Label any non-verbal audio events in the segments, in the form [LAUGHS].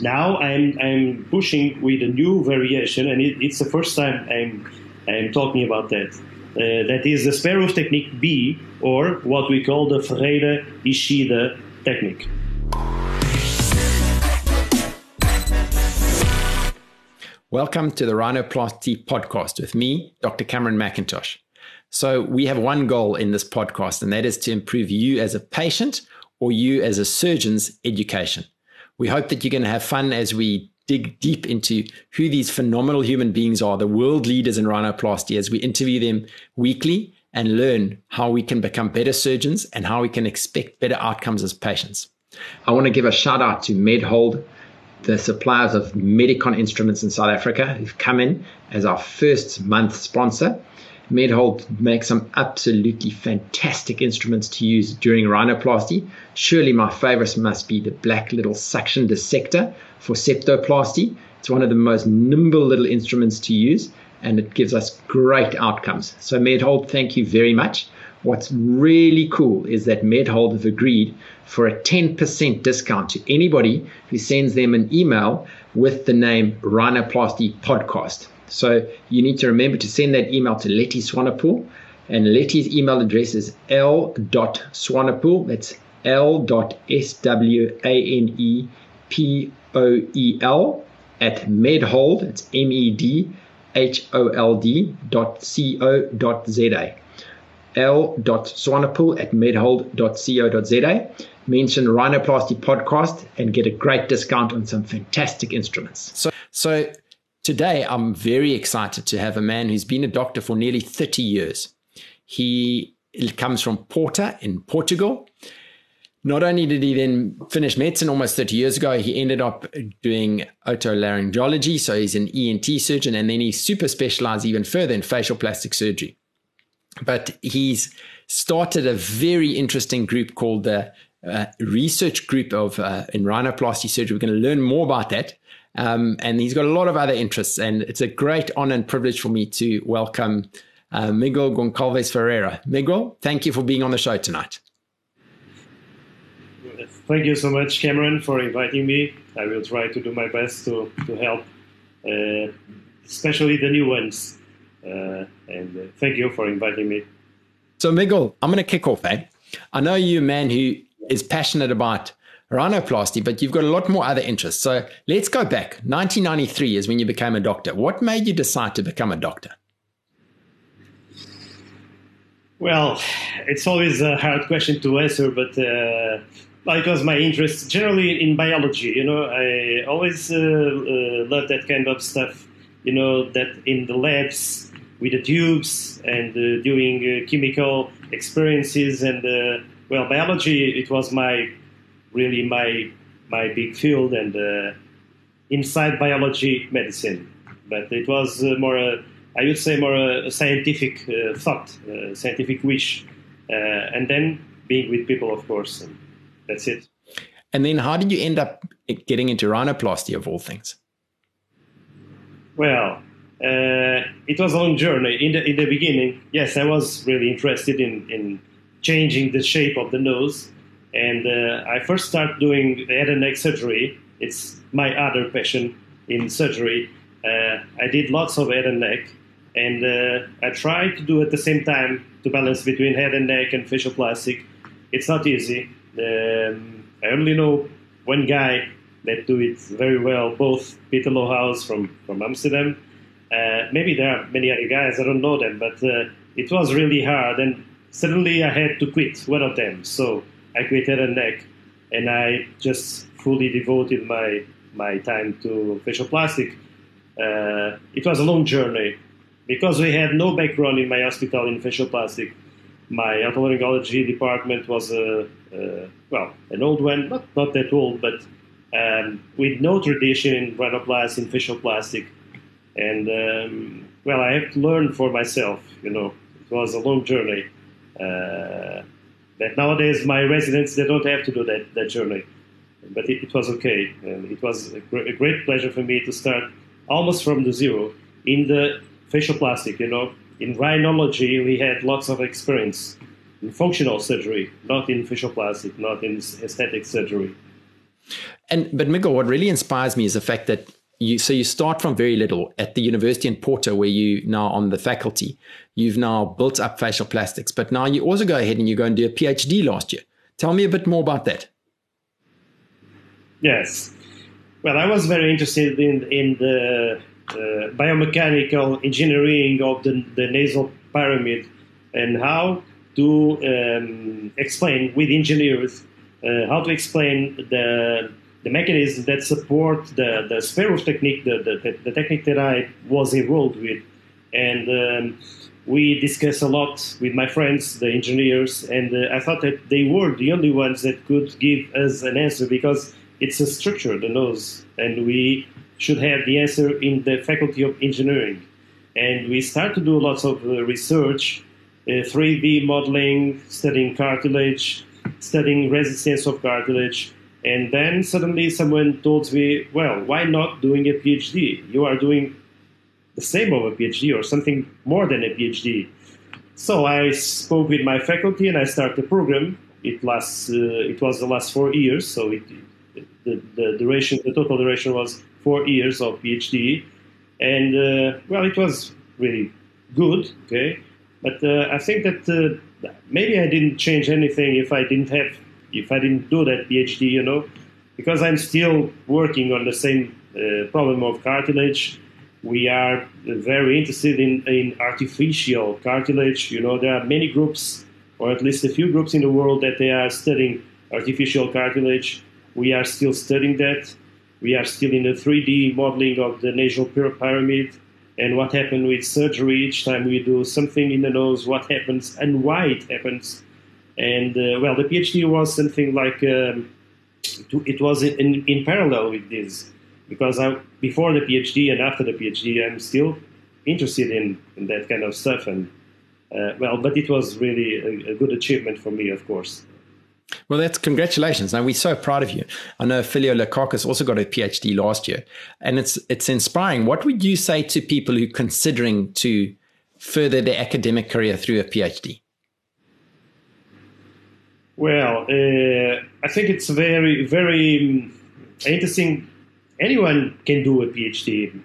now I'm I'm pushing with a new variation, and it, it's the first time I'm I'm talking about that. Uh, that is the spare roof technique B, or what we call the Ferreira Ishida technique. Welcome to the Rhinoplasty podcast with me, Dr. Cameron McIntosh. So, we have one goal in this podcast, and that is to improve you as a patient or you as a surgeon's education. We hope that you're going to have fun as we dig deep into who these phenomenal human beings are, the world leaders in rhinoplasty, as we interview them weekly and learn how we can become better surgeons and how we can expect better outcomes as patients. I want to give a shout out to MedHold, the suppliers of Medicon instruments in South Africa, who've come in as our first month sponsor. MedHold makes some absolutely fantastic instruments to use during rhinoplasty. Surely my favorite must be the black little suction dissector for septoplasty. It's one of the most nimble little instruments to use and it gives us great outcomes. So MedHold, thank you very much. What's really cool is that MedHold have agreed for a 10% discount to anybody who sends them an email with the name Rhinoplasty Podcast. So you need to remember to send that email to Letty Swanepoel. And Letty's email address is l.swanepoel. That's l.s-w-a-n-e-p-o-e-l at medhold. It's M-E-D-H-O-L-D dot C-O dot Z-A. l.swanepoel at medhold.co.za. Mention Rhinoplasty Podcast and get a great discount on some fantastic instruments. So, so Today, I'm very excited to have a man who's been a doctor for nearly 30 years. He comes from Porto in Portugal. Not only did he then finish medicine almost 30 years ago, he ended up doing otolaryngology. So he's an ENT surgeon, and then he super specialized even further in facial plastic surgery. But he's started a very interesting group called the uh, Research Group of uh, in Rhinoplasty Surgery. We're going to learn more about that. Um, and he's got a lot of other interests. And it's a great honor and privilege for me to welcome uh, Miguel Gonçalves Ferreira. Miguel, thank you for being on the show tonight. Thank you so much, Cameron, for inviting me. I will try to do my best to, to help, uh, especially the new ones. Uh, and uh, thank you for inviting me. So, Miguel, I'm going to kick off, eh? I know you're a man who is passionate about rhinoplasty, but you've got a lot more other interests. So let's go back. 1993 is when you became a doctor. What made you decide to become a doctor? Well, it's always a hard question to answer, but uh, because my interest generally in biology, you know, I always uh, uh, love that kind of stuff, you know, that in the labs with the tubes and uh, doing uh, chemical experiences and, uh, well, biology, it was my really my my big field and uh, inside biology medicine. But it was uh, more a, I would say more a, a scientific uh, thought, a scientific wish, uh, and then being with people, of course. And that's it. And then, how did you end up getting into rhinoplasty of all things? Well, uh, it was a long journey. In the in the beginning, yes, I was really interested in in changing the shape of the nose and uh, I first started doing head and neck surgery. It's my other passion in surgery. Uh, I did lots of head and neck, and uh, I tried to do at the same time to balance between head and neck and facial plastic. It's not easy. Um, I only know one guy that do it very well, both Peter Lohuis from, from Amsterdam. Uh, maybe there are many other guys, I don't know them, but uh, it was really hard, and suddenly I had to quit one of them. So I created a neck, and I just fully devoted my my time to facial plastic. Uh, it was a long journey because we had no background in my hospital in facial plastic. My otolaryngology department was a, a, well an old one, not not that old, but um, with no tradition in rhinoplasty in facial plastic, and um, well, I have to learn for myself. You know, it was a long journey. Uh, that nowadays my residents they don't have to do that, that journey. But it, it was okay. And it was a, gr- a, great pleasure for me to start almost from the zero in the facial plastic. You know, in rhinology we had lots of experience in functional surgery, not in facial plastic, not in aesthetic surgery. And but Miguel, what really inspires me is the fact that you so you start from very little at the university in Porto, where you now on the faculty. You've now built up facial plastics, but now you also go ahead and you go and do a PhD last year. Tell me a bit more about that. Yes. Well, I was very interested in in the uh, biomechanical engineering of the, the nasal pyramid and how to um, explain with engineers uh, how to explain the the mechanisms that support the, the spare roof technique, the, the, the, technique that I was involved with. And um, we discussed a lot with my friends, the engineers, and uh, I thought that they were the only ones that could give us an answer because it's a structure, the nose, and we should have the answer in the faculty of engineering. And we start to do lots of uh, research, uh, 3D modeling, studying cartilage, studying resistance of cartilage, and then suddenly someone told me, well, why not doing a PhD? You are doing the same of a PhD or something more than a PhD. So I spoke with my faculty and I started the program. It lasts. Uh, it was the last four years, so it, the, the duration, the total duration was four years of PhD, and uh, well, it was really good. Okay, but uh, I think that uh, maybe I didn't change anything if I didn't have if I didn't do that PhD, you know, because I'm still working on the same uh, problem of cartilage. We are very interested in, in artificial cartilage. You know, there are many groups, or at least a few groups in the world that they are studying artificial cartilage. We are still studying that. We are still in the 3D modeling of the nasal pyramid and what happened with surgery each time we do something in the nose, what happens and why it happens. And uh, well, the PhD was something like um, it was in, in, parallel with this because I, before the PhD and after the PhD, I'm still interested in, in that kind of stuff. And uh, well, but it was really a, a, good achievement for me, of course. Well, that's congratulations. Now we're so proud of you. I know Filio Lakakis also got a PhD last year, and it's it's inspiring. What would you say to people who are considering to further their academic career through a PhD? Well, uh, I think it's very, very um, interesting. Anyone can do a PhD,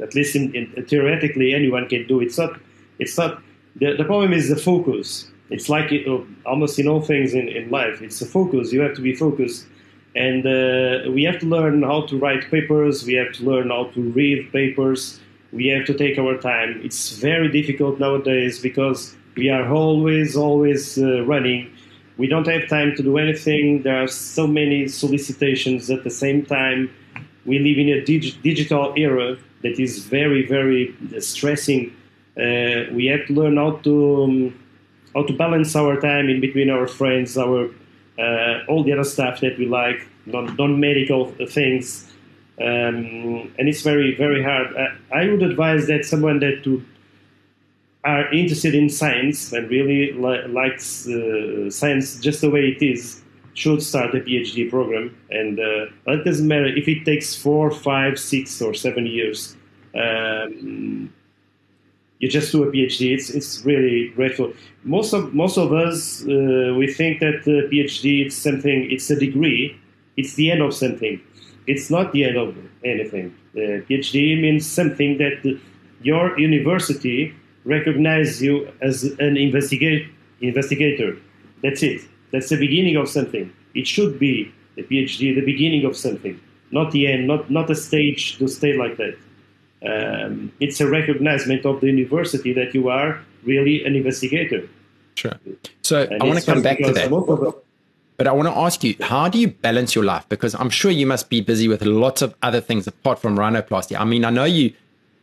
at least in, in, theoretically, anyone can do it. It's not. It's not. The, the problem is the focus. It's like it, almost in all things in, in life. It's the focus. You have to be focused, and uh, we have to learn how to write papers. We have to learn how to read papers. We have to take our time. It's very difficult nowadays because we are always, always uh, running we don't have time to do anything. There are so many solicitations at the same time. We live in a dig- digital era that is very, very stressing. Uh, we have to learn how to um, how to balance our time in between our friends, our uh, all the other stuff that we like, non, non-medical things, um, and it's very, very hard. I, I would advise that someone that to are interested in science and really li- likes uh, science just the way it is should start a PhD program. And uh, it doesn't matter if it takes four, five, six, or seven years. Um, you just do a PhD. It's it's really grateful. Most of most of us uh, we think that the PhD is something. It's a degree. It's the end of something. It's not the end of anything. The PhD means something that your university recognize you as an investigate, investigator. That's it. That's the beginning of something. It should be the PhD, the beginning of something, not the end, not, not a stage to stay like that. Um, it's a recognition of the university that you are really an investigator. Sure. So and I want to come back to that. But I want to ask you, how do you balance your life? Because I'm sure you must be busy with lots of other things apart from rhinoplasty. I mean, I know you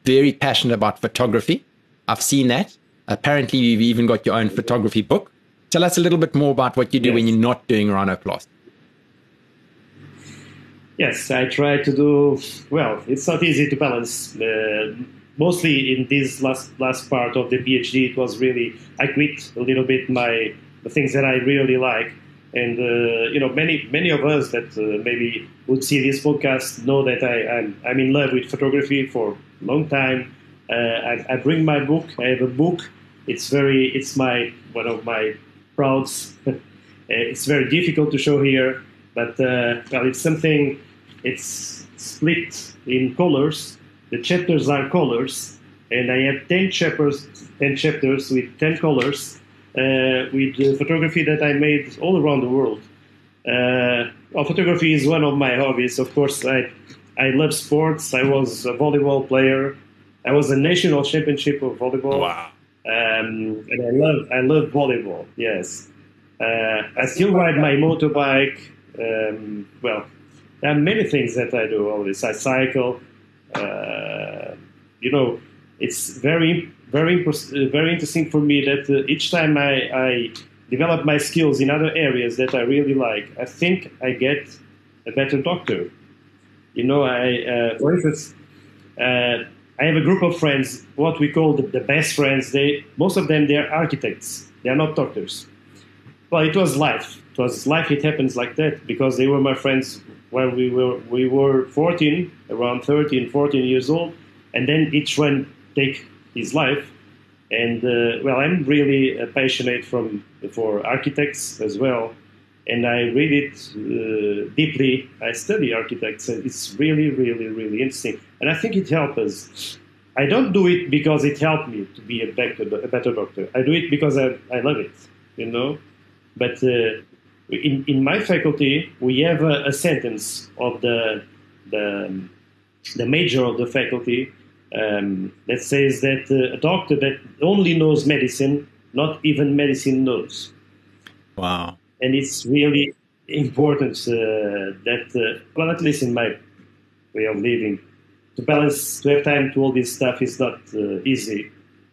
very passionate about photography. I've seen that. Apparently, you've even got your own photography book. Tell us a little bit more about what you do yes. when you're not doing rhinoplasty. Yes, I try to do well. It's not easy to balance. Uh, mostly in this last last part of the PhD, it was really I quit a little bit my the things that I really like, and uh, you know many many of us that uh, maybe would see this podcast know that I, I'm I'm in love with photography for a long time. Uh, I, I, bring my book. I have a book. It's very. It's my one of my prouds. [LAUGHS] it's very difficult to show here, but uh, well, it's something. It's split in colors. The chapters are colors, and I have ten chapters, ten chapters with ten colors, uh, with the photography that I made all around the world. Uh, well, photography is one of my hobbies. Of course, I I love sports. I was a volleyball player. I was a national championship of volleyball. Wow. Um, and I love I love volleyball. Yes, uh, I still ride my motorbike. Um, well, there are many things that I do always. I cycle. Uh, you know, it's very very very interesting for me that uh, each time I, I develop my skills in other areas that I really like, I think I get a better doctor. You know, I uh, for instance. I have a group of friends, what we call the, the best friends. They most of them they are architects. They are not doctors. Well, it was life. It was life. It happens like that because they were my friends when we were we were 14, around 13, 14 years old, and then each one take his life. And uh, well, I'm really uh, passionate from for architects as well, and I read it uh, deeply. I study architects, and it's really, really, really interesting. And I think it helps us. I don't do it because it helped me to be a better, a better doctor. I do it because I, I love it, you know. But uh, in, in my faculty, we have a, a sentence of the, the, the major of the faculty um, that says that uh, a doctor that only knows medicine, not even medicine knows. Wow and it's really important uh, that, uh, well, at least in my way of living, to balance, to have time to all this stuff is not uh, easy.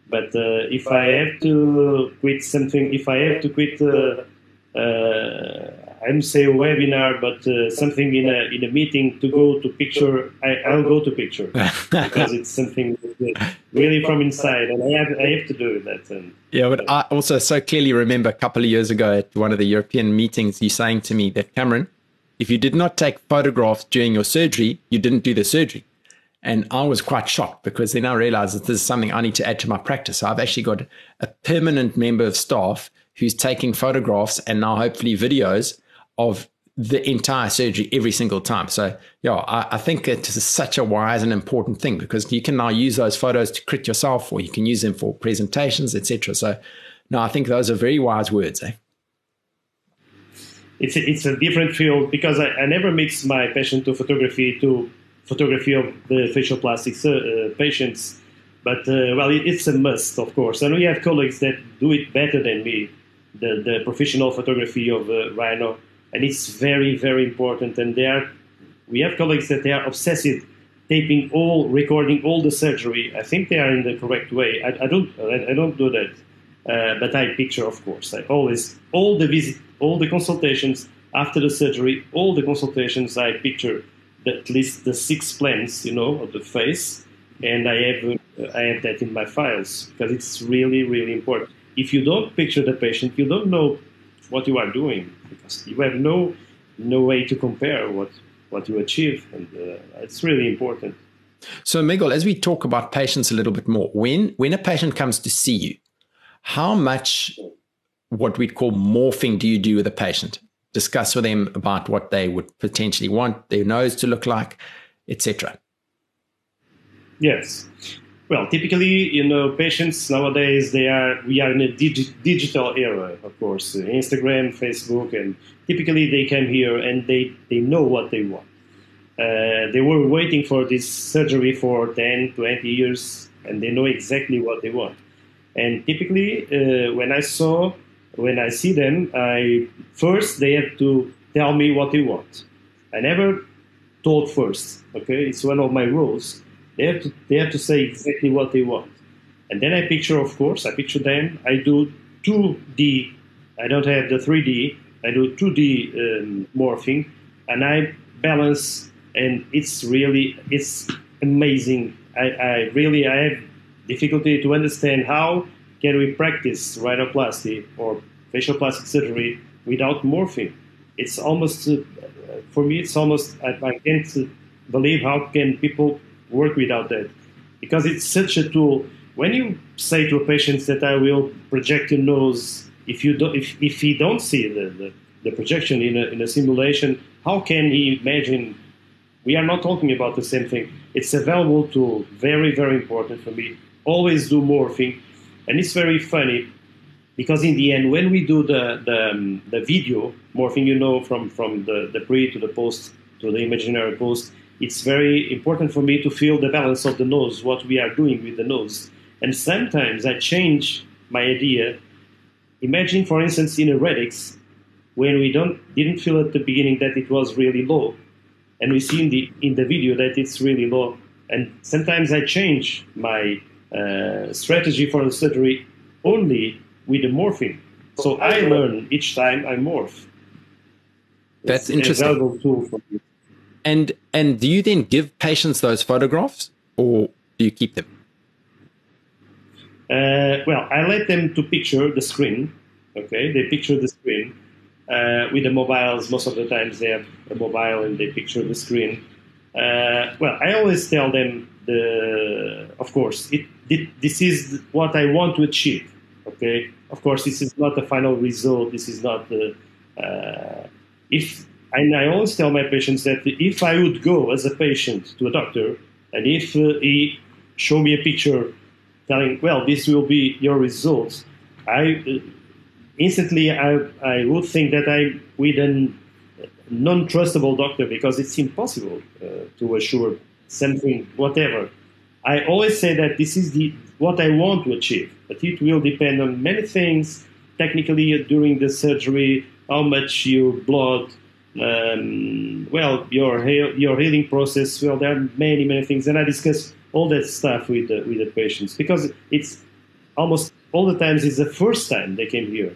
But if I have to quit something, if I have to quit I don't say webinar, but uh, something in a in a meeting to go to picture. I, will go to picture [LAUGHS] because it's something really from inside, and I have I have to do that. And, yeah, but I also so clearly remember a couple of years ago at one of the European meetings, you saying to me that Cameron, if you did not take photographs during your surgery, you didn't do the surgery. And I was quite shocked because then I realized that this is something I need to add to my practice. So I've actually got a permanent member of staff who's taking photographs and now hopefully videos of the entire surgery every single time. So, yeah, I, I, think it is such a wise and important thing because you can now use those photos to crit yourself, or you can use them for presentations, etc. So, no, I think those are very wise words. Eh? It's a, it's a different field because I, I never mix my passion to photography to photography of the facial plastics uh, patients. But uh, well, it, it's a must, of course, and we have colleagues that do it better than me. The, the professional photography of uh, Rhino and it's very very important. And they are, we have colleagues that they are obsessive, taping all, recording all the surgery. I think they are in the correct way. I, I don't I, don't do that, uh, but I picture of course. I always all the visit, all the consultations after the surgery, all the consultations I picture at least the six plans, you know, of the face, and I have I have that in my files because it's really really important. If you don't picture the patient, you don't know what you are doing because you have no no way to compare what what you achieve, and uh, it's really important. So, Miguel, as we talk about patients a little bit more, when when a patient comes to see you, how much what we'd call morphing do you do with a patient? Discuss with them about what they would potentially want their nose to look like, etc. Yes. Well, typically, you know, patients nowadays they are we are in a digi- digital era, of course, Instagram, Facebook, and typically they come here and they they know what they want. Uh, they were waiting for this surgery for 10, 20 years, and they know exactly what they want. And typically, uh, when I saw, when I see them, I first they have to tell me what they want. I never told first. Okay, it's one of my rules they have to they have to say exactly what they want, and then I picture, of course, I picture them. I do two D. I don't have the three D. I do two D um, morphing, and I balance, and it's really it's amazing. I, I really I have difficulty to understand how can we practice rhinoplasty or facial plastic surgery without morphing. It's almost uh, for me. It's almost I, I can't believe how can people work without that because it's such a tool. When you say to a patient that I will project your nose, if you don't, if, if he don't see the, the, the projection in a, in a simulation, how can he imagine? We are not talking about the same thing. It's a valuable tool, very, very important for me. Always do morphing. And it's very funny because in the end, when we do the, the, um, the video morphing, you know, from, from the, the pre to the post to the imaginary post, it's very important for me to feel the balance of the nose, what we are doing with the nose. And sometimes I change my idea. Imagine, for instance, in a eretics, when we don't didn't feel at the beginning that it was really low, and we see in the in the video that it's really low. And sometimes I change my uh, strategy for the surgery only with the morphing. So I learn each time I morph. That's it's interesting. And and do you then give patients those photographs, or do you keep them? Uh, well, I let them to picture the screen. Okay, they picture the screen uh, with the mobiles. Most of the times they have a mobile and they picture the screen. Uh, well, I always tell them the, of course, it, it, this is what I want to achieve. Okay, of course, this is not the final result. This is not the uh, if. And I always tell my patients that if I would go as a patient to a doctor, and if uh, he show me a picture telling, well, this will be your results, I uh, instantly I, I would think that I'm with a non-trustable doctor because it's impossible uh, to assure something, whatever. I always say that this is the what I want to achieve, but it will depend on many things. Technically, during the surgery, how much your blood, um, well, your your healing process. Well, there are many many things, and I discuss all that stuff with the, with the patients because it's almost all the times it's the first time they came here,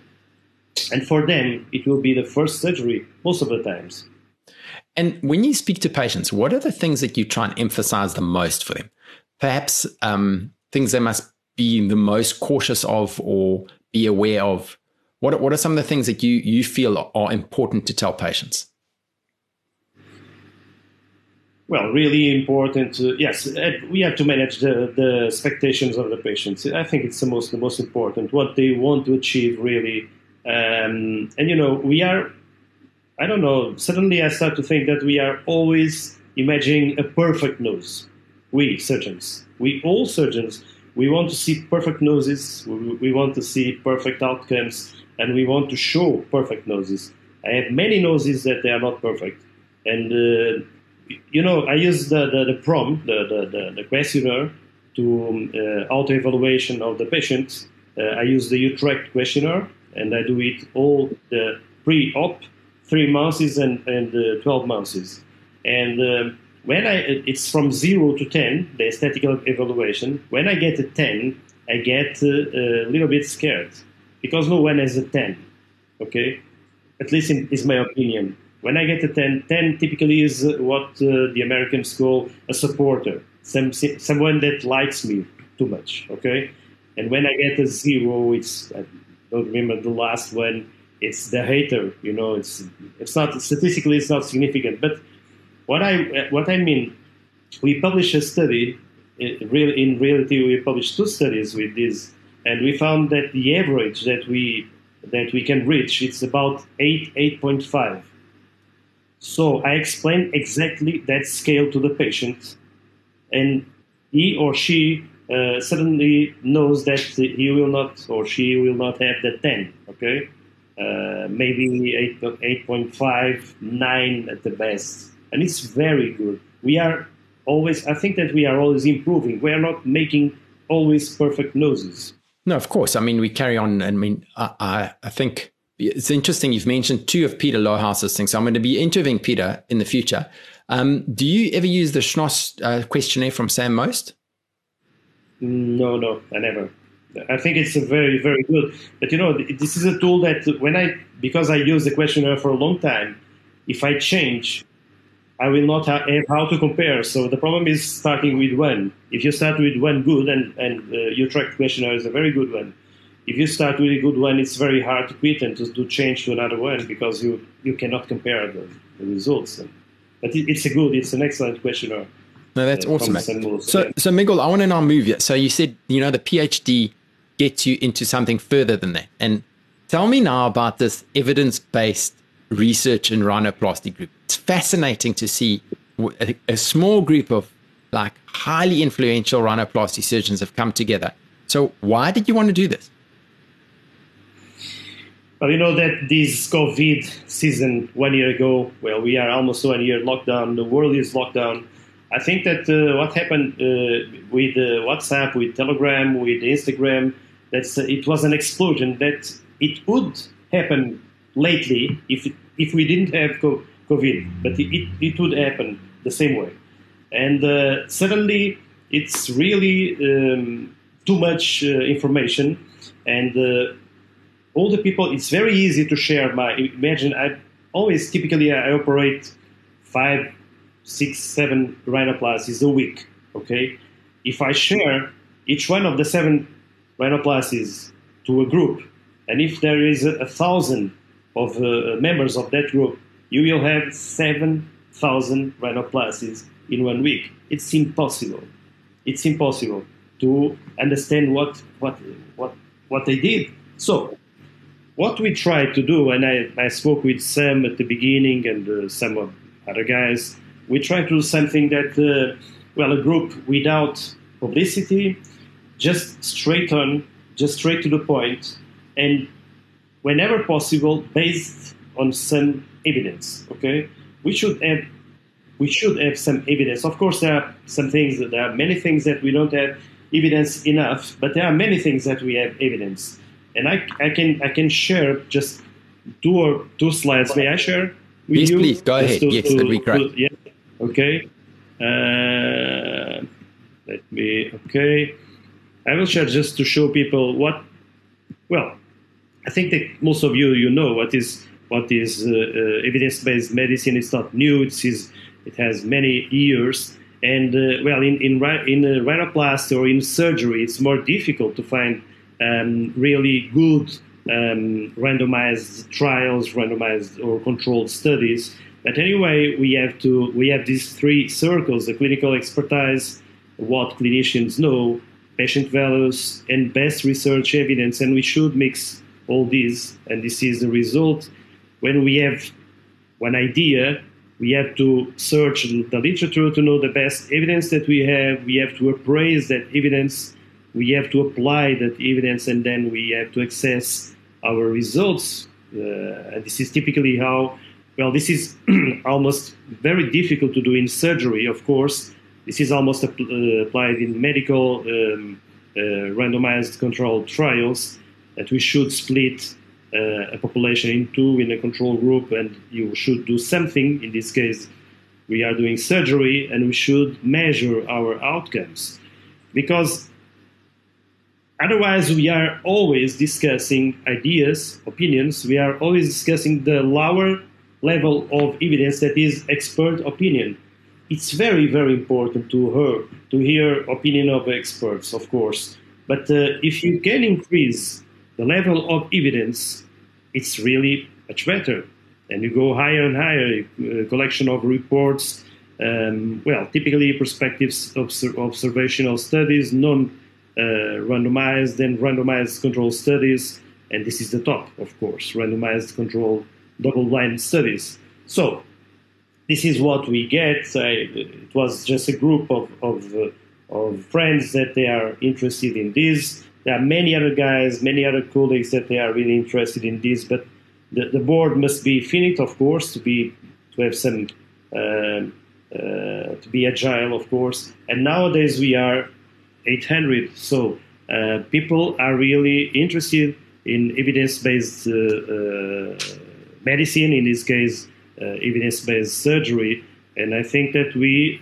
and for them it will be the first surgery most of the times. And when you speak to patients, what are the things that you try and emphasize the most for them? Perhaps um, things they must be the most cautious of or be aware of? What, what are some of the things that you, you feel are important to tell patients? Well, really important. Yes, we have to manage the, the expectations of the patients. I think it's the most the most important. What they want to achieve, really, um, and you know, we are. I don't know. Suddenly, I start to think that we are always imagining a perfect nose. We surgeons, we all surgeons, we want to see perfect noses, we, we want to see perfect outcomes, and we want to show perfect noses. I have many noses that they are not perfect. And, uh, you know, I use the, the, the PROM, the, the, the, questionnaire, to um, uh, auto-evaluation of the patient. Uh, I use the Utrecht questionnaire, and I do it all the pre-op, three months and, and uh, 12 months. And um, when I, it's from zero to 10, the aesthetical evaluation. When I get a 10, I get uh, a little bit scared because no one has a 10. Okay? At least in, is my opinion. When I get a 10, 10 typically is uh, what uh, the Americans call a supporter, some, someone that likes me too much. Okay? And when I get a zero, it's, I don't remember the last one, it's the hater. You know, it's, it's not, statistically, it's not significant. But what I uh, what I mean, we publish a study. Uh, in reality, we published two studies with this, and we found that the average that we that we can reach it's about eight eight point five. So I explained exactly that scale to the patient, and he or she uh, suddenly knows that he will not or she will not have the 10, okay? Uh, maybe 8, 8.5, 9 at the best and it's very good. We are always, I think that we are always improving. We are not making always perfect noses. No, of course. I mean, we carry on. I mean, I, I think it's interesting. You've mentioned two of Peter Lohuis's things. So I'm going to be interviewing Peter in the future. Um, do you ever use the SCHNOS uh, questionnaire from Sam Most? No, no, I never. I think it's very, very good. But you know, this is a tool that when I, because I use the questionnaire for a long time, if I change, I will not have how to compare. So the problem is starting with one. If you start with one good, and, and uh, Utrecht questionnaire is a very good one. If you start with a good one, it's very hard to quit and to, to change to another one because you, you cannot compare the, the results. But it, it's a good, it's an excellent questionnaire. No, that's uh, awesome. So, so Miguel, I want to now move you. So you said, you know, the PhD gets you into something further than that. And tell me now about this evidence-based research and rhinoplasty group. It's fascinating to see a, a small group of like highly influential rhinoplasty surgeons have come together. So why did you want to do this? Well, you know that this COVID season one year ago, well, we are almost one year lockdown. The world is locked down. I think that uh, what happened uh, with uh, WhatsApp, with Telegram, with Instagram, that's it was an explosion. That it would happen lately if if we didn't have COVID, but it, it would happen the same way. And uh, suddenly, it's really um, too much uh, information, and uh, all the people. It's very easy to share. My imagine I always typically I operate five, six, seven rhinoplasties a week. Okay, if I share each one of the seven rhinoplasties to a group, and if there is a, a thousand of uh, members of that group, you will have 7,000 rhinoplasties in one week. It's impossible. It's impossible to understand what, what, what, what they did. So, what we tried to do, and I, I spoke with Sam at the beginning and uh, some of other guys, we tried to do something that, uh, well, a group without publicity, just straight on, just straight to the point, and whenever possible, based on some evidence. Okay, we should have we should have some evidence. Of course, there are some things. that There are many things that we don't have evidence enough, but there are many things that we have evidence. And I, I can I can share just two or two slides. May I share? With please, you? please go ahead. To, yes, that'd be great. yeah. Okay. Uh, let me. Okay. I will share just to show people what. Well, I think that most of you you know what is what is uh, uh, evidence-based medicine. It's not new. It's, it has many years. And uh, well, in in in rhinoplasty or in surgery, it's more difficult to find um, really good um, randomized trials, randomized or controlled studies. But anyway, we have to we have these three circles: the clinical expertise, what clinicians know, patient values, and best research evidence. And we should mix all these, and this is the result. When we have one idea, we have to search the literature to know the best evidence that we have. We have to appraise that evidence. We have to apply that evidence, and then we have to access our results. Uh, and this is typically how, well, this is [CLEARS THROAT] almost very difficult to do in surgery, of course. This is almost uh, applied in medical um, uh, randomized controlled trials that we should split uh, a population in two in a control group, and you should do something. In this case, we are doing surgery, and we should measure our outcomes because otherwise we are always discussing ideas, opinions. We are always discussing the lower level of evidence that is expert opinion. It's very, very important to hear to hear opinion of experts, of course. But uh, if you can increase the level of evidence, it's really much better. And you go higher and higher, a uh, collection of reports, um, well, typically perspectives, prospective observational studies, non uh, randomized, then randomized control studies, and this is the top, of course, randomized control double blind studies. So, this is what we get. I, it was just a group of, of, uh, of friends that they are interested in this. There are many other guys, many other colleagues that they are really interested in this, but the, the board must be finite, of course, to be to have some uh, uh, to be agile, of course. And nowadays we are 800, so uh, people are really interested in evidence-based uh, uh, medicine. In this case, uh, evidence-based surgery, and I think that we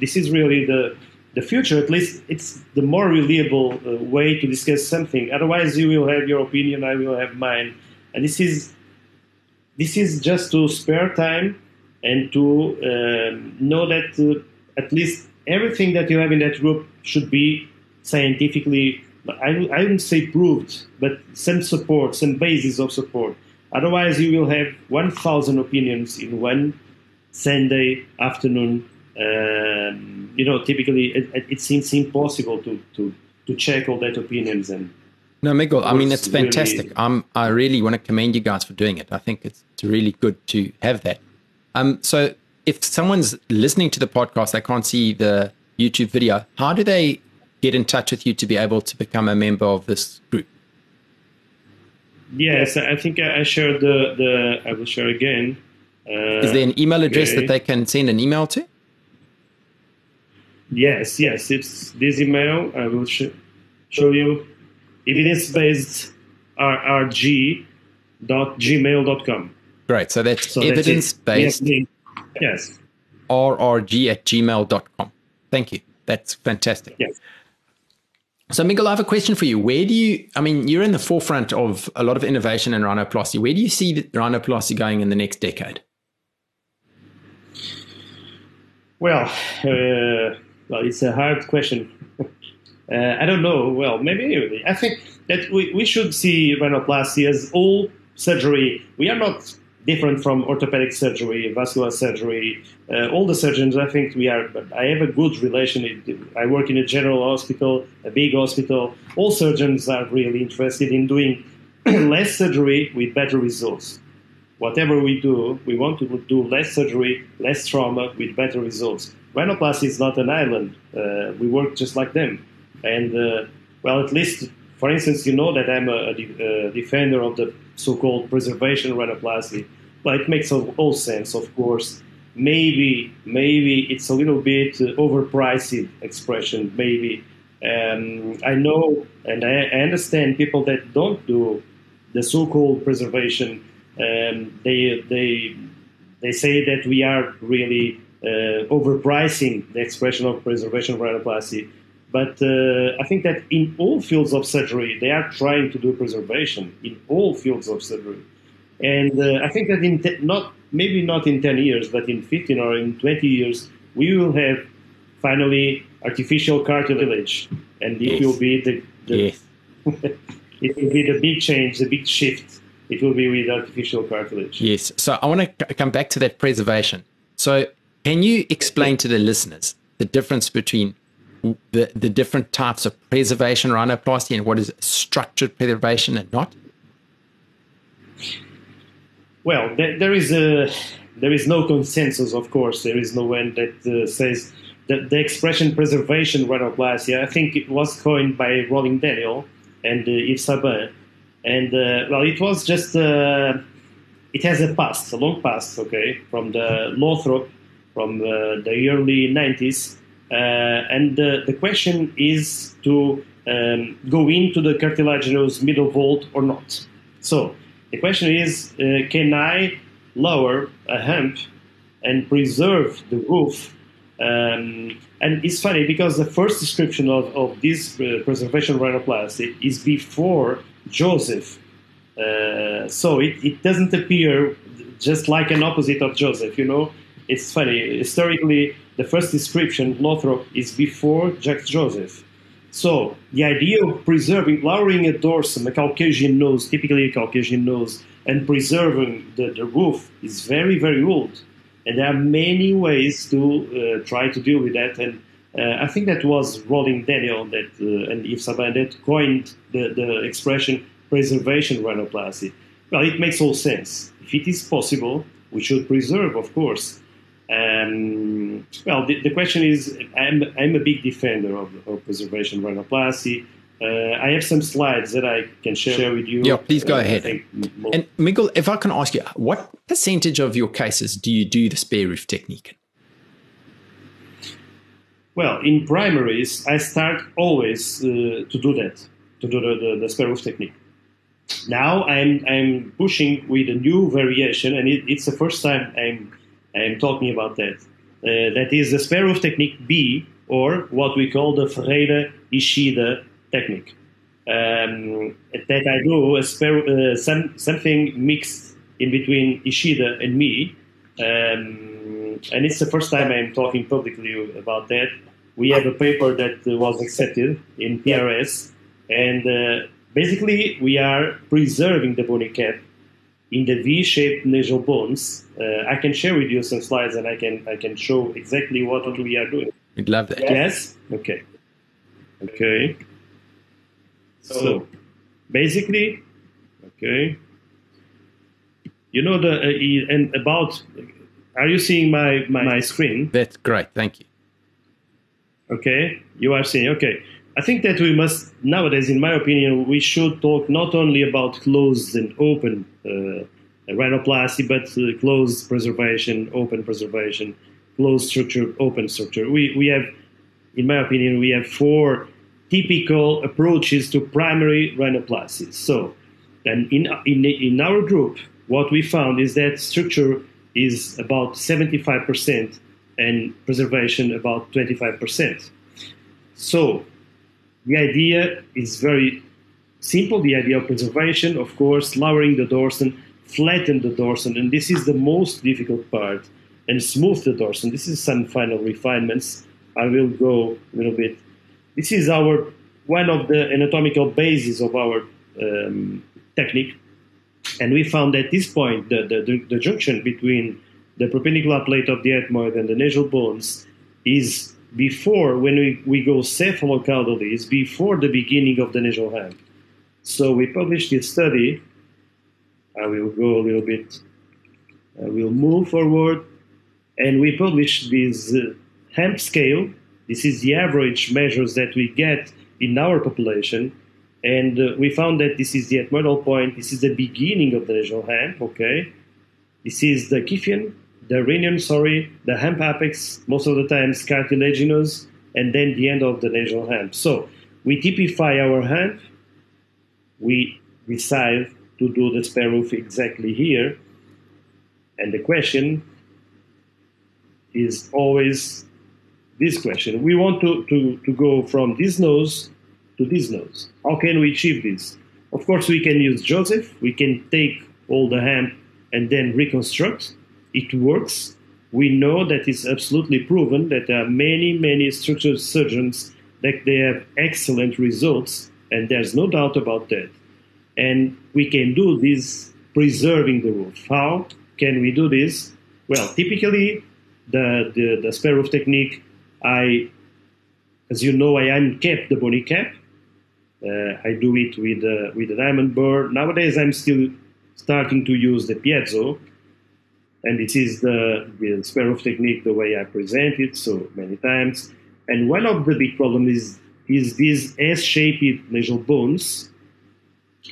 this is really the the future, at least it's the more reliable uh, way to discuss something. Otherwise, you will have your opinion, I will have mine, and this is this is just to spare time and to um, know that uh, at least everything that you have in that group should be scientifically. I, I wouldn't say proved, but some support, some basis of support. Otherwise, you will have 1,000 opinions in one Sunday afternoon um, you know, typically it, it, seems impossible to, to, to check all that opinions and No, Miguel, I mean, it's fantastic. Really, I'm, I really want to commend you guys for doing it. I think it's, it's really good to have that. Um, so if someone's listening to the podcast, they can't see the YouTube video, how do they get in touch with you to be able to become a member of this group? Yes, I think I shared the, the I will share again. Uh, Is there an email address okay. that they can send an email to? Yes, yes, it's this email. I will sh- show you evidence-based rrg.gmail.com. Great. So that's so evidence-based yes. rrg at gmail.com. Thank you. That's fantastic. Yes. So, Miguel, I have a question for you. Where do you, I mean, you're in the forefront of a lot of innovation in rhinoplasty. Where do you see rhinoplasty going in the next decade? Well, uh, well, it's a hard question. [LAUGHS] uh, I don't know. Well, maybe I think that we, we should see rhinoplasty as all surgery. We are not different from orthopedic surgery, vascular surgery. Uh, all the surgeons, I think we are. I have a good relation. I work in a general hospital, a big hospital. All surgeons are really interested in doing [CLEARS THROAT] less surgery with better results. Whatever we do, we want to do less surgery, less trauma with better results. Rhinoplasty is not an island. Uh, we work just like them. And, uh, well, at least, for instance, you know that I'm a, a, de- a defender of the so-called preservation rhinoplasty. But it makes all sense, of course. Maybe, maybe it's a little bit uh, overpriced expression. Maybe um, I know and I, I, understand people that don't do the so-called preservation. Um, they they they say that we are really overpricing the expression of preservation of rhinoplasty. But uh, I think that in all fields of surgery, they are trying to do preservation in all fields of surgery. And uh, I think that in te- not maybe not in 10 years, but in 15 or in 20 years, we will have finally artificial cartilage, and it yes. will be the, the yes. [LAUGHS] it will be the big change, the big shift. It will be with artificial cartilage. Yes. So I want to come back to that preservation. So can you explain to the listeners the difference between the, the different types of preservation rhinoplasty and what is structured preservation and not? Well, there, there is a there is no consensus, of course. There is no one that uh, says that the expression preservation rhinoplasty. I think it was coined by Rollin Daniel and uh, Yves Saban, and uh, well, it was just uh, it has a past, a long past, okay, from the Lothrop, from uh, the early 90s, uh, and the question is to um, go into the cartilaginous middle vault or not. So the question is, uh, can I lower a hump and preserve the roof? Um, and it's funny because the first description of, of this uh, preservation rhinoplasty is before Joseph. Uh, so it, it doesn't appear just like an opposite of Joseph, you know. It's funny. Historically, the first description, Lothrop, is before Jacques Joseph. So the idea of preserving, lowering a dorsum, a Caucasian nose, typically a Caucasian nose, and preserving the, the roof is very, very old. And there are many ways to uh, try to deal with that. And uh, I think that was Rollin Daniel that, uh, and Yves Saban that coined the, the expression preservation rhinoplasty. Well, it makes all sense. If it is possible, we should preserve, of course. Um, well, the, the, question is, I'm, I'm a big defender of, of preservation rhinoplasty. Uh, I have some slides that I can share with you. Yeah, please go uh, ahead. And Miguel, if I can ask you, what percentage of your cases do you do the spare roof technique? Well, in primaries, I start always uh, to do that, to do the, the, the, spare roof technique. Now I'm, I'm pushing with a new variation, and it, it's the first time I'm I'm talking about that. Uh, that is the spare roof technique B, or what we call the Ferreira Ishida technique. Um, that I do a spare, uh, some, something mixed in between Ishida and me. Um, and it's the first time I'm talking publicly about that. We have a paper that was accepted in PRS, and uh, basically we are preserving the bony cap in the V-shaped nasal bones. Uh, I can share with you some slides, and I can I can show exactly what we are doing. We'd love that. Yes. Okay. Okay. So basically, okay. You know the uh, and about. Are you seeing my, my my screen? That's great. Thank you. Okay, you are seeing. Okay, I think that we must nowadays, in my opinion, we should talk not only about closed and open uh, rhinoplasty, but uh, closed preservation, open preservation, closed structure, open structure. We we have, in my opinion, we have four typical approaches to primary rhinoplasty. So, and in in in our group, what we found is that structure is about 75% and preservation about 25%. So the idea is very simple. The idea of preservation, of course, lowering the dorsum, flatten the dorsum, and this is the most difficult part, and smooth the dorsum. This is some final refinements. I will go a little bit. This is our one of the anatomical bases of our um, technique, and we found at this point the, the, the junction between the perpendicular plate of the ethmoid and the nasal bones is before, when we, we go cephalocaudally, before the beginning of the nasal hump. So we published this study. I will go a little bit, I will move forward, and we published this uh, hump scale. This is the average measures that we get in our population. And uh, we found that this is the ethmoidal point, this is the beginning of the nasal hump, okay? This is the Kyphion, the rhinium, sorry, the hump apex, most of the times cartilaginous, and then the end of the nasal hump. So we typify our hump, we decide to do the spare roof exactly here, and the question is always this question. We want to, to, to go from this nose to this nose. How can we achieve this? Of course, we can use Joseph. We can take all the hump and then reconstruct it works. We know that it's absolutely proven that there are many, many structural surgeons that they have excellent results, and there's no doubt about that. And we can do this preserving the roof. How can we do this? Well, typically, the, the, the spare roof technique, I, as you know, I uncap the bony cap. Uh, I do it with, uh, with a diamond burr. Nowadays, I'm still starting to use the piezo, and this is the, the roof technique, the way I present it so many times. And one of the big problems is, is these S-shaped nasal bones.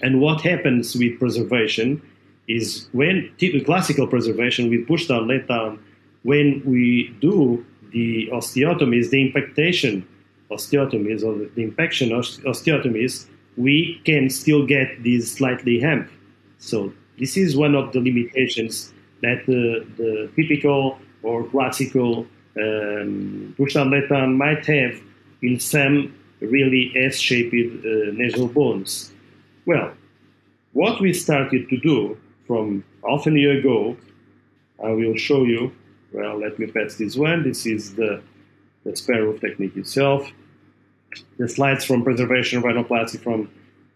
And what happens with preservation is when classical preservation, we push down, let down. When we do the osteotomies, the impactation osteotomies or the impaction osteotomies, we can still get these slightly hump. So this is one of the limitations that the, typical or classical um, push down might have in some really S-shaped uh, nasal bones. Well, what we started to do from half a year ago, I will show you. Well, let me pass this one. This is the, the spare roof technique itself. The slides from preservation of rhinoplasty from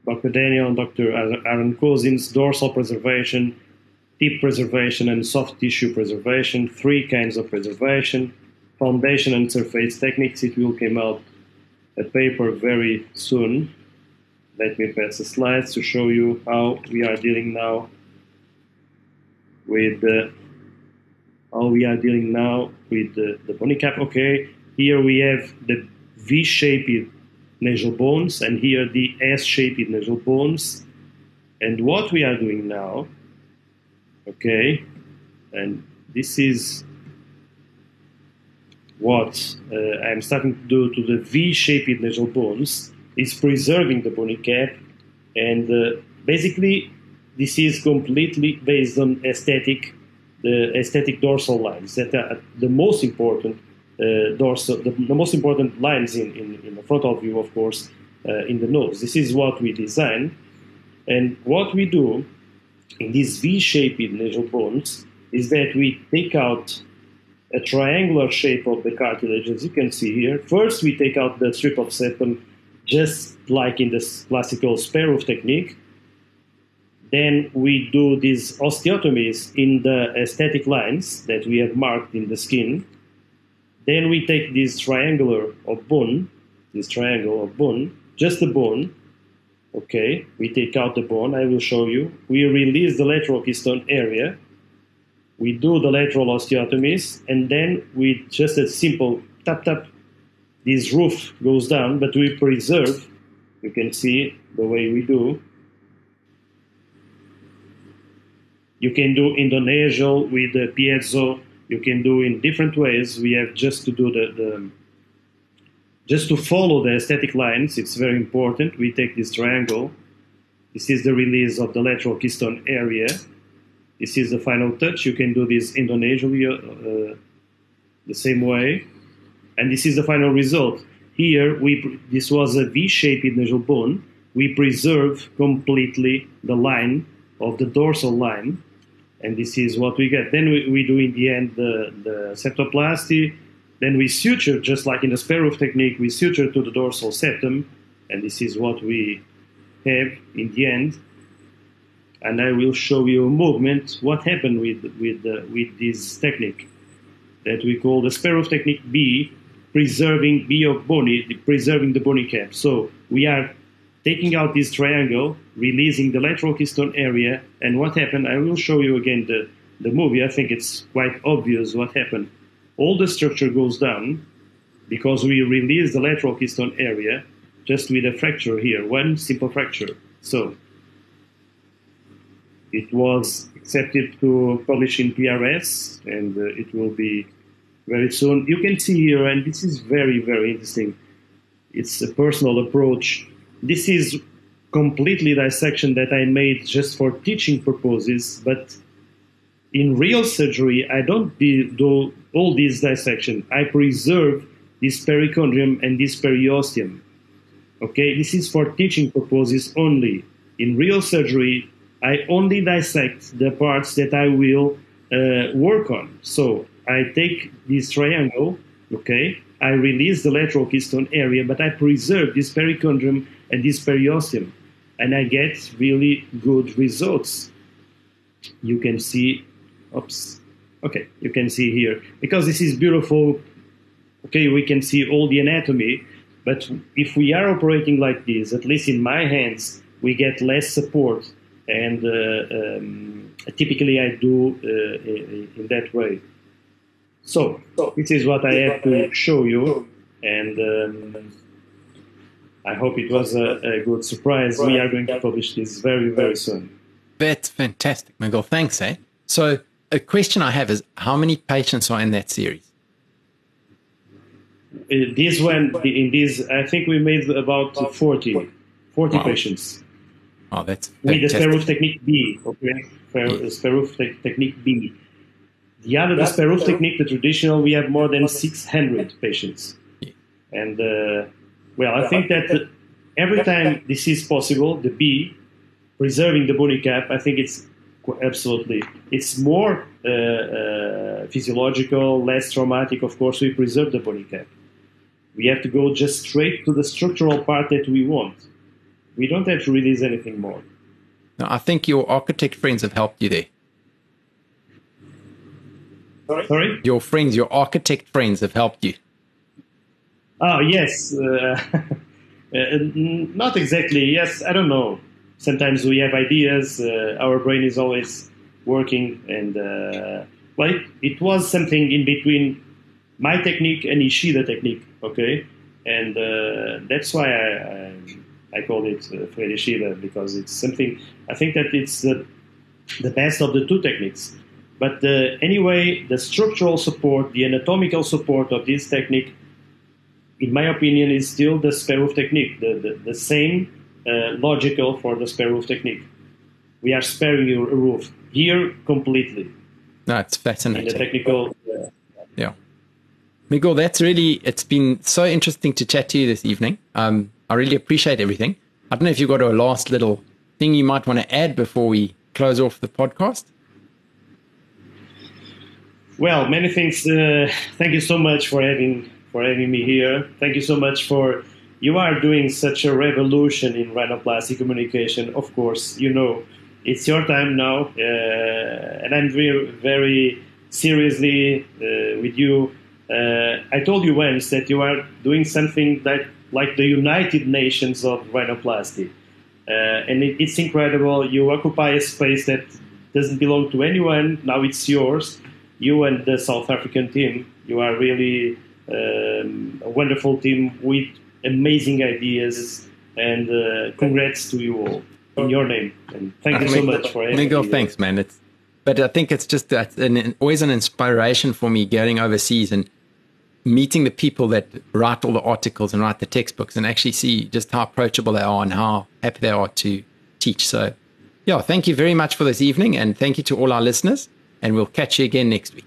Dr. Daniel and Dr. Aaron Kosins, dorsal preservation, deep preservation and soft tissue preservation, three kinds of preservation, foundation and surface techniques. It will come out a paper very soon. Let me pass the slides to show you how we are dealing now with the how we are dealing now with the, the bony cap. Okay, here we have the V-shaped nasal bones and here the S-shaped nasal bones. And what we are doing now okay? And this is what uh, I'm starting to do to the V-shaped nasal bones. Is preserving the bony cap. And uh, basically this is completely based on aesthetic the aesthetic dorsal lines that are the most important uh, dorsal the, the, most important lines in, in, in, the frontal view of course uh, in the nose. This is what we design. And what we do in these V-shaped nasal bones is that we take out a triangular shape of the cartilage, as you can see here. First, we take out the strip of septum, just like in the classical spare roof technique. Then we do these osteotomies in the aesthetic lines that we have marked in the skin. Then we take this triangular of bone, this triangle of bone, just the bone, Okay, we take out the bone. I will show you. We release the lateral keystone area. We do the lateral osteotomies, and then with just a simple tap tap, this roof goes down, but we preserve. You can see the way we do. You can do endonasal with the piezo. You can do in different ways. We have just to do the, the just to follow the aesthetic lines. It's very important. We take this triangle. This is the release of the lateral keystone area. This is the final touch. You can do this endonasally uh, the same way. And this is the final result. Here, we this was a V-shaped nasal bone. We preserve completely the line of the dorsal line and this is what we get. Then we, we do in the end the, the septoplasty. Then we suture, just like in the spare roof technique, we suture to the dorsal septum, and this is what we have in the end. And I will show you a movement, what happened with, with, uh, with this technique that we call the spare roof technique B, preserving B of bony, preserving the bony cap. So we are taking out this triangle, releasing the lateral keystone area, and what happened, I will show you again the, the movie. I think it's quite obvious what happened. All the structure goes down because we release the lateral keystone area just with a fracture here, one simple fracture. So it was accepted to publish in PRS, and uh, it will be very soon. You can see here, and this is very, very interesting. It's a personal approach this is completely dissection that I made just for teaching purposes, but in real surgery, I don't do all these dissection. I preserve this perichondrium and this periosteum. Okay, this is for teaching purposes only. In real surgery, I only dissect the parts that I will uh, work on. So I take this triangle, okay, I release the lateral keystone area, but I preserve this perichondrium and this periosteum, and I get really good results. You can see, oops, okay, you can see here, because this is beautiful, okay, we can see all the anatomy, but if we are operating like this, at least in my hands, we get less support, and uh, um, typically I do uh, in that way. So, this is what I have to show you, and um, I hope it was a, a good surprise. We are going to publish this very, very soon. That's fantastic, Miguel. Thanks, eh? So, a question I have is how many patients are in that series? This one, in this, I think we made about 40, 40 wow. patients. Oh, that's fantastic. With the Spare Roof Technique B, okay? Spare Roof te- Technique B. The other, the Spare Roof Technique, the traditional, we have more than 600 patients. Yeah. And uh, well, I think that every time this is possible, the B, preserving the bony cap, I think it's absolutely. It's more uh, uh, physiological, less traumatic. Of course, we preserve the bony cap. We have to go just straight to the structural part that we want. We don't have to release anything more. No, I think your architect friends have helped you there. Sorry? Your friends, your architect friends have helped you. Oh yes, uh, [LAUGHS] uh, not exactly. Yes, I don't know. Sometimes we have ideas. Uh, our brain is always working, and uh, well, it, it, was something in between my technique and Ishida technique. Okay, and uh, that's why I, I, I call it uh, Fred Ishida because it's something. I think that it's the the best of the two techniques. But uh, anyway, the structural support, the anatomical support of this technique in my opinion, is still the Spare Roof technique, the, the, the same uh, logical for the spare roof technique. We are sparing a roof here completely. No, it's fascinating. In the technical. Uh, yeah. Miguel, that's really, it's been so interesting to chat to you this evening. Um, I really appreciate everything. I don't know if you've got a last little thing you might want to add before we close off the podcast. Well, many things. Uh, thank you so much for having for having me here. Thank you so much for you are doing such a revolution in rhinoplasty communication. Of course, you know it's your time now, uh, and I'm very very seriously uh, with you. Uh, I told you once that you are doing something that like the United Nations of rhinoplasty. Uh, and it, it's incredible. You occupy a space that doesn't belong to anyone. Now it's yours. You and the South African team. You are really um, a wonderful team with amazing ideas. And uh, congrats to you all in your name. And thank you so much for having Miguel, thanks, man. It's, but I think it's just that an, always an inspiration for me going overseas and meeting the people that write all the articles and write the textbooks and actually see just how approachable they are and how happy they are to teach. So, yeah, thank you very much for this evening and thank you to all our listeners. And we'll catch you again next week.